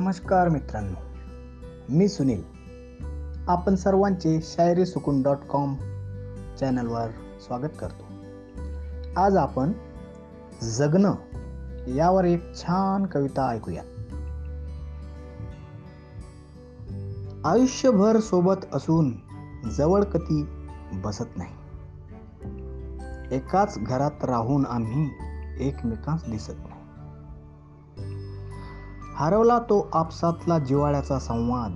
नमस्कार मित्रांनो मी सुनील. आपण सर्वांचे शायरी सुकून डॉट कॉम चॅनलवर स्वागत करतो. आज आपण जगणं यावर एक छान कविता ऐकूया. आयुष्यभर सोबत असून जवळ कधी बसत नाही. एकाच घरात राहून आम्ही एकमेकांस दिसत नाही. हरवला तो आपसातला जिवाळ्याचा संवाद.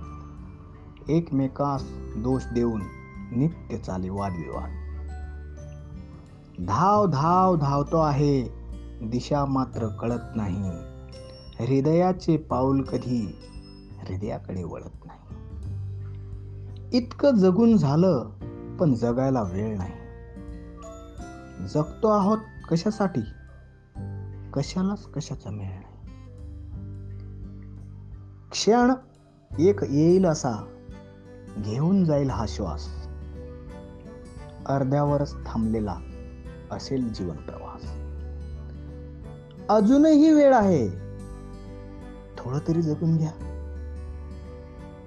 एकमेकास दोष देऊन नित्य चाले वादविवाद. धाव धाव धावतो आहे. दिशा मात्र कळत नाही. हृदयाचे पाऊल कधी हृदयाकडे वळत नाही. इतकं जगून झालं पण जगायला वेळ नाही. जगतो आहोत कशासाठी? कशालाच कशाचा मेळ नाही क्षण एक येईल असा घेऊन जाईल हा श्वास. अर्ध्यावरच थांबलेला असेल जीवन प्रवास. अजूनही वेळ आहे. थोडं तरी जगून घ्या.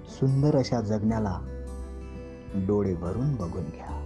सुंदर अशा जगण्याला डोळे भरून बघून घ्या.